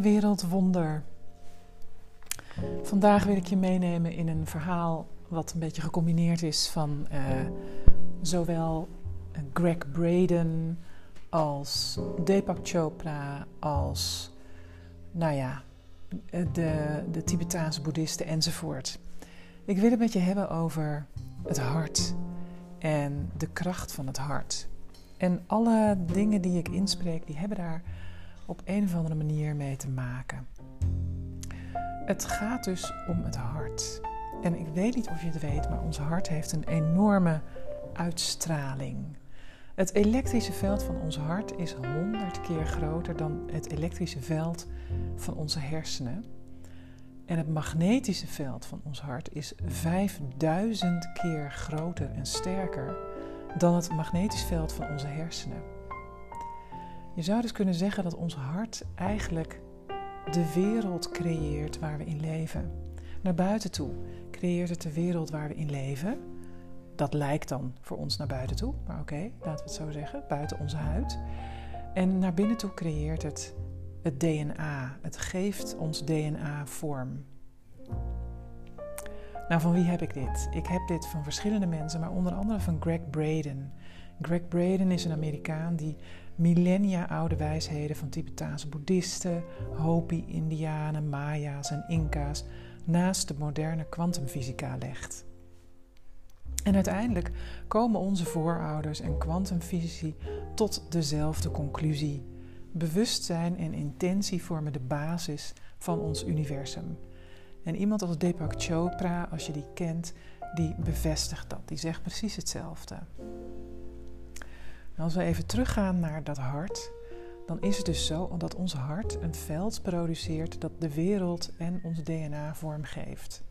Wereldwonder. Vandaag wil ik je meenemen in een verhaal wat een beetje gecombineerd is van uh, zowel Greg Braden als Deepak Chopra als, nou ja, de, de Tibetaanse boeddhisten enzovoort. Ik wil het met je hebben over het hart en de kracht van het hart. En alle dingen die ik inspreek, die hebben daar op een of andere manier mee te maken. Het gaat dus om het hart. En ik weet niet of je het weet, maar ons hart heeft een enorme uitstraling. Het elektrische veld van ons hart is 100 keer groter dan het elektrische veld van onze hersenen. En het magnetische veld van ons hart is 5000 keer groter en sterker dan het magnetisch veld van onze hersenen. Je zou dus kunnen zeggen dat ons hart eigenlijk de wereld creëert waar we in leven. Naar buiten toe creëert het de wereld waar we in leven. Dat lijkt dan voor ons naar buiten toe, maar oké, laten we het zo zeggen, buiten onze huid. En naar binnen toe creëert het het DNA. Het geeft ons DNA vorm. Nou, van wie heb ik dit? Ik heb dit van verschillende mensen, maar onder andere van Greg Braden. Greg Braden is een Amerikaan die millennia oude wijsheden van Tibetaanse boeddhisten, Hopi-Indianen, Maya's en Inca's naast de moderne kwantumfysica legt. En uiteindelijk komen onze voorouders en kwantumfysici tot dezelfde conclusie. Bewustzijn en intentie vormen de basis van ons universum. En iemand als Deepak Chopra, als je die kent, die bevestigt dat. Die zegt precies hetzelfde. Als we even teruggaan naar dat hart, dan is het dus zo dat ons hart een veld produceert dat de wereld en ons DNA vormgeeft.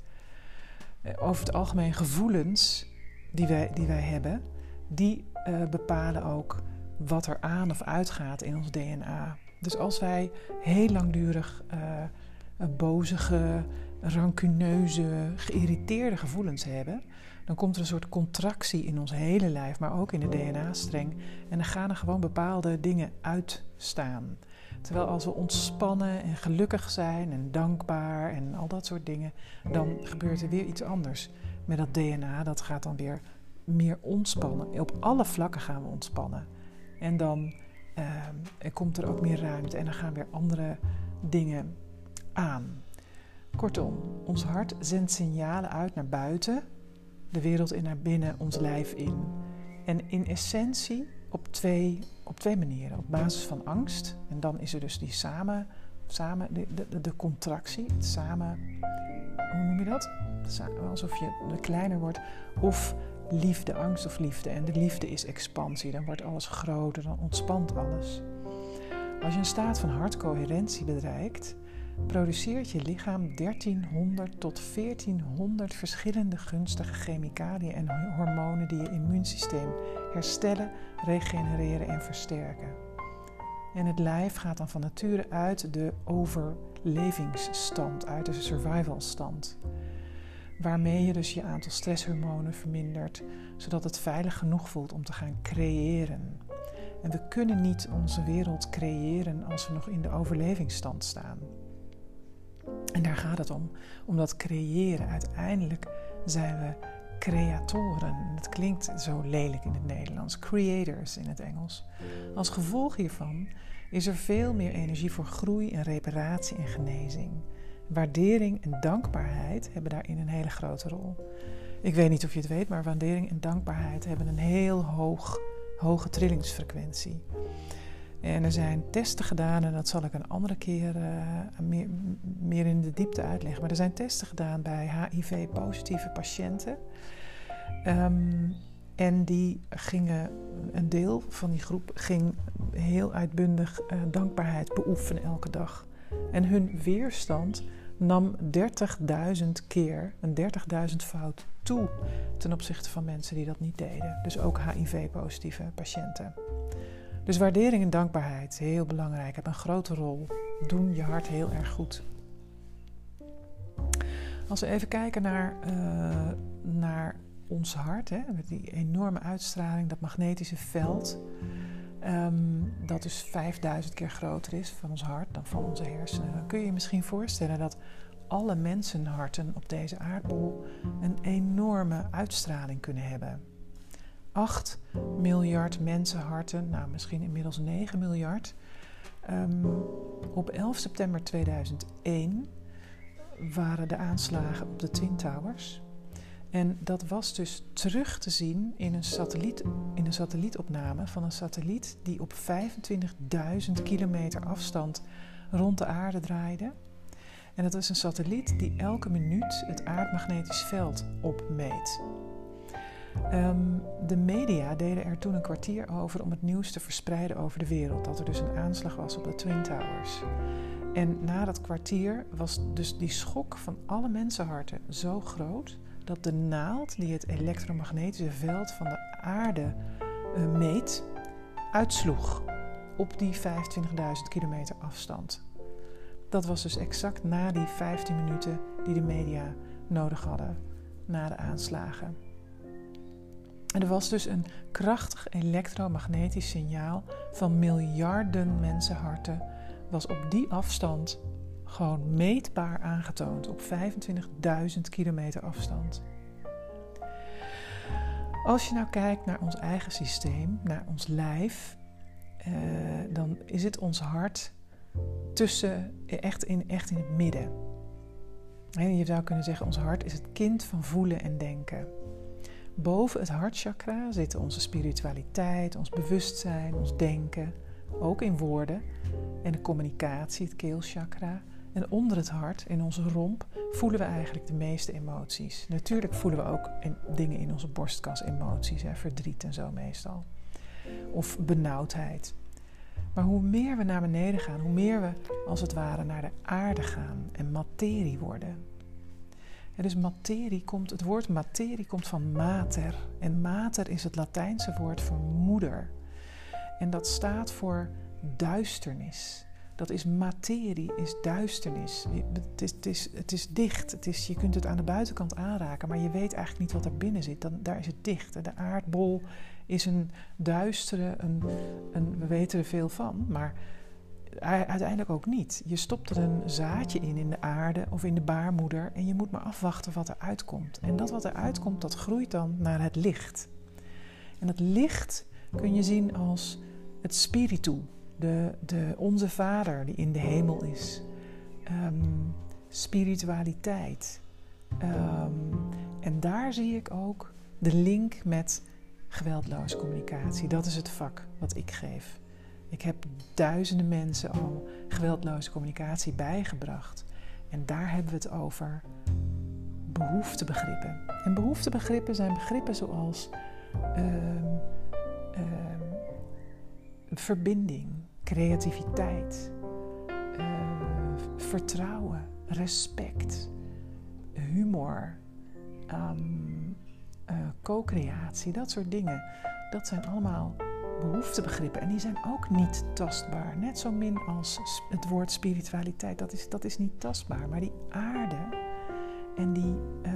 Eh, over het algemeen gevoelens die wij, die wij hebben, die uh, bepalen ook wat er aan of uitgaat in ons DNA. Dus als wij heel langdurig uh, bozige, rancuneuze, geïrriteerde gevoelens hebben, dan komt er een soort contractie in ons hele lijf, maar ook in de DNA-streng. En dan gaan er gewoon bepaalde dingen uitstaan. Terwijl als we ontspannen en gelukkig zijn en dankbaar en al dat soort dingen, dan gebeurt er weer iets anders. Met dat DNA, dat gaat dan weer meer ontspannen. Op alle vlakken gaan we ontspannen. En dan uh, komt er ook meer ruimte en dan gaan weer andere dingen aan. Kortom, ons hart zendt signalen uit naar buiten, de wereld in naar binnen, ons lijf in. En in essentie op twee, op twee manieren. Op basis van angst, en dan is er dus die samen, samen de, de, de contractie, het samen, hoe noem je dat? Alsof je kleiner wordt. Of liefde, angst of liefde. En de liefde is expansie, dan wordt alles groter, dan ontspant alles. Als je een staat van hartcoherentie bereikt, produceert je lichaam 1300 tot 1400 verschillende gunstige chemicaliën en hormonen die je immuunsysteem herstellen, regenereren en versterken. En het lijf gaat dan van nature uit de overlevingsstand, uit de survivalstand. Waarmee je dus je aantal stresshormonen vermindert, zodat het veilig genoeg voelt om te gaan creëren. En we kunnen niet onze wereld creëren als we nog in de overlevingsstand staan. En daar gaat het om, om dat creëren. Uiteindelijk zijn we creatoren. Het klinkt zo lelijk in het Nederlands, creators in het Engels. Als gevolg hiervan is er veel meer energie voor groei en reparatie en genezing. Waardering en dankbaarheid hebben daarin een hele grote rol. Ik weet niet of je het weet, maar waardering en dankbaarheid hebben een heel hoog, hoge trillingsfrequentie. En er zijn testen gedaan, en dat zal ik een andere keer uh, meer, meer, in de diepte uitleggen. Maar er zijn testen gedaan bij HIV-positieve patiënten. Um, en die gingen, een deel van die groep ging heel uitbundig uh, dankbaarheid beoefenen elke dag. En hun weerstand nam 30.000 keer, een 30.000 fout toe ten opzichte van mensen die dat niet deden. Dus ook HIV-positieve patiënten. Dus waardering en dankbaarheid, heel belangrijk, hebben een grote rol. Doen je hart heel erg goed. Als we even kijken naar, uh, naar ons hart, hè, met die enorme uitstraling, dat magnetische veld. Ehm, dat dus 5000 keer groter is van ons hart dan van onze hersenen. Dan kun je je misschien voorstellen dat alle mensenharten op deze aardbol een enorme uitstraling kunnen hebben. 8 miljard mensenharten, nou misschien inmiddels 9 miljard. Um, op 11 september 2001 waren de aanslagen op de Twin Towers. En dat was dus terug te zien in een, satelliet, in een satellietopname van een satelliet die op 25.000 kilometer afstand rond de aarde draaide. En dat is een satelliet die elke minuut het aardmagnetisch veld opmeet. Um, de media deden er toen een kwartier over om het nieuws te verspreiden over de wereld. Dat er dus een aanslag was op de Twin Towers. En na dat kwartier was dus die schok van alle mensenharten zo groot dat de naald die het elektromagnetische veld van de aarde uh, meet, uitsloeg op die 25.000 kilometer afstand. Dat was dus exact na die 15 minuten die de media nodig hadden na de aanslagen. En er was dus een krachtig elektromagnetisch signaal van miljarden mensenharten, was op die afstand gewoon meetbaar aangetoond, op 25.000 kilometer afstand. Als je nou kijkt naar ons eigen systeem, naar ons lijf, eh, dan is het ons hart tussen, echt in, echt in het midden. En je zou kunnen zeggen, ons hart is het kind van voelen en denken. Boven het hartchakra zitten onze spiritualiteit, ons bewustzijn, ons denken, ook in woorden, en de communicatie, het keelchakra. En onder het hart, in onze romp, voelen we eigenlijk de meeste emoties. Natuurlijk voelen we ook in, dingen in onze borstkas, emoties, hè, verdriet en zo meestal. Of benauwdheid. Maar hoe meer we naar beneden gaan, hoe meer we als het ware naar de aarde gaan en materie worden. En dus materie komt, het woord materie komt van mater. En mater is het Latijnse woord voor moeder. En dat staat voor duisternis. Dat is materie, is duisternis. Het is, het is, het is dicht. Het is, je kunt het aan de buitenkant aanraken, maar je weet eigenlijk niet wat er binnen zit. Dan, daar is het dicht. De aardbol is een duistere, een, een, we weten er veel van, maar uiteindelijk ook niet. Je stopt er een zaadje in in de aarde of in de baarmoeder en je moet maar afwachten wat er uitkomt. En dat wat er uitkomt, dat groeit dan naar het licht. En dat licht kun je zien als het spiritu, de, de onze Vader die in de hemel is. Um, spiritualiteit. Um, en daar zie ik ook de link met geweldloze communicatie. Dat is het vak wat ik geef. Ik heb duizenden mensen al geweldloze communicatie bijgebracht. En daar hebben we het over behoeftebegrippen. En behoeftebegrippen zijn begrippen zoals uh, uh, verbinding, creativiteit, uh, vertrouwen, respect, humor, um, co-creatie, dat soort dingen. Dat zijn allemaal behoeftebegrippen. En die zijn ook niet tastbaar. Net zo min als het woord spiritualiteit. Dat is, dat is niet tastbaar. Maar die aarde en die, uh,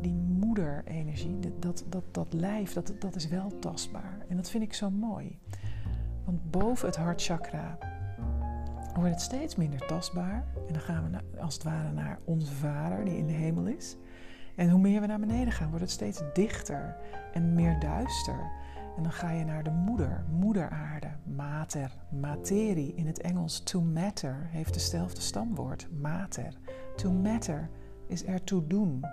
die moederenergie, dat, dat, dat lijf, dat, dat is wel tastbaar. En dat vind ik zo mooi. Want boven het hartchakra wordt het steeds minder tastbaar. En dan gaan we als het ware naar onze vader die in de hemel is. En hoe meer we naar beneden gaan, wordt het steeds dichter en meer duister. En dan ga je naar de moeder, moederaarde, mater, materie. In het Engels to matter heeft hetzelfde stamwoord, mater. To matter is ertoe doen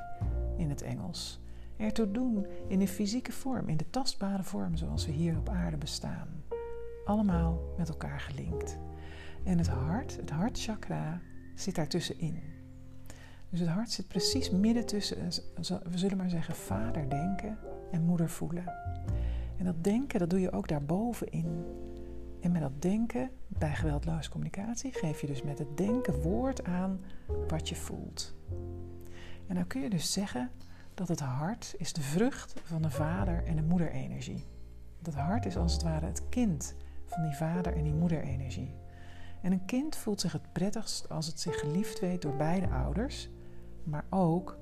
in het Engels. Ertoe doen in de fysieke vorm, in de tastbare vorm zoals we hier op aarde bestaan. Allemaal met elkaar gelinkt. En het hart, het hartchakra, zit daartussenin. Dus het hart zit precies midden tussen, we zullen maar zeggen, vader denken en moeder voelen. En dat denken, dat doe je ook daarbovenin. En met dat denken, bij geweldloze communicatie, geef je dus met het denken woord aan wat je voelt. En dan kun je dus zeggen dat het hart is de vrucht van de vader- en de moederenergie. Dat hart is als het ware het kind van die vader- en die moederenergie. En een kind voelt zich het prettigst als het zich geliefd weet door beide ouders, maar ook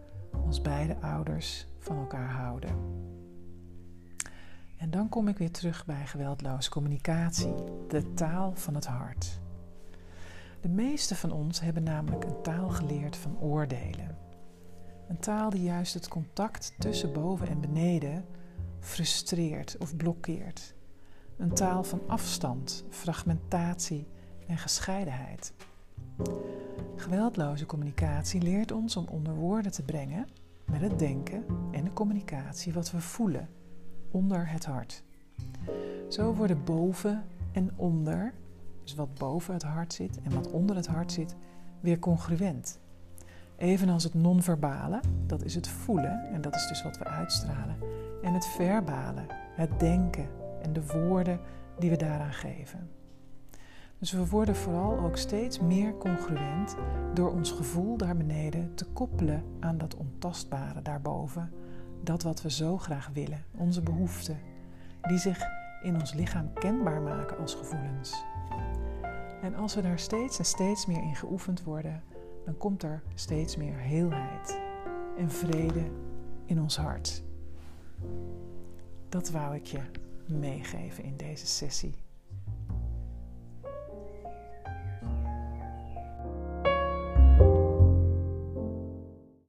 als beide ouders van elkaar houden. En dan kom ik weer terug bij geweldloze communicatie, de taal van het hart. De meeste van ons hebben namelijk een taal geleerd van oordelen. Een taal die juist het contact tussen boven en beneden frustreert of blokkeert. Een taal van afstand, fragmentatie en gescheidenheid. Geweldloze communicatie leert ons om onder woorden te brengen met het denken en de communicatie wat we voelen onder het hart. Zo worden boven en onder, dus wat boven het hart zit en wat onder het hart zit, weer congruent. Evenals het non-verbale, dat is het voelen en dat is dus wat we uitstralen. En het verbale, het denken en de woorden die we daaraan geven. Dus we worden vooral ook steeds meer congruent door ons gevoel daar beneden te koppelen aan dat ontastbare daarboven. Dat wat we zo graag willen, onze behoeften, die zich in ons lichaam kenbaar maken als gevoelens. En als we daar steeds en steeds meer in geoefend worden, dan komt er steeds meer heelheid en vrede in ons hart. Dat wou ik je meegeven in deze sessie.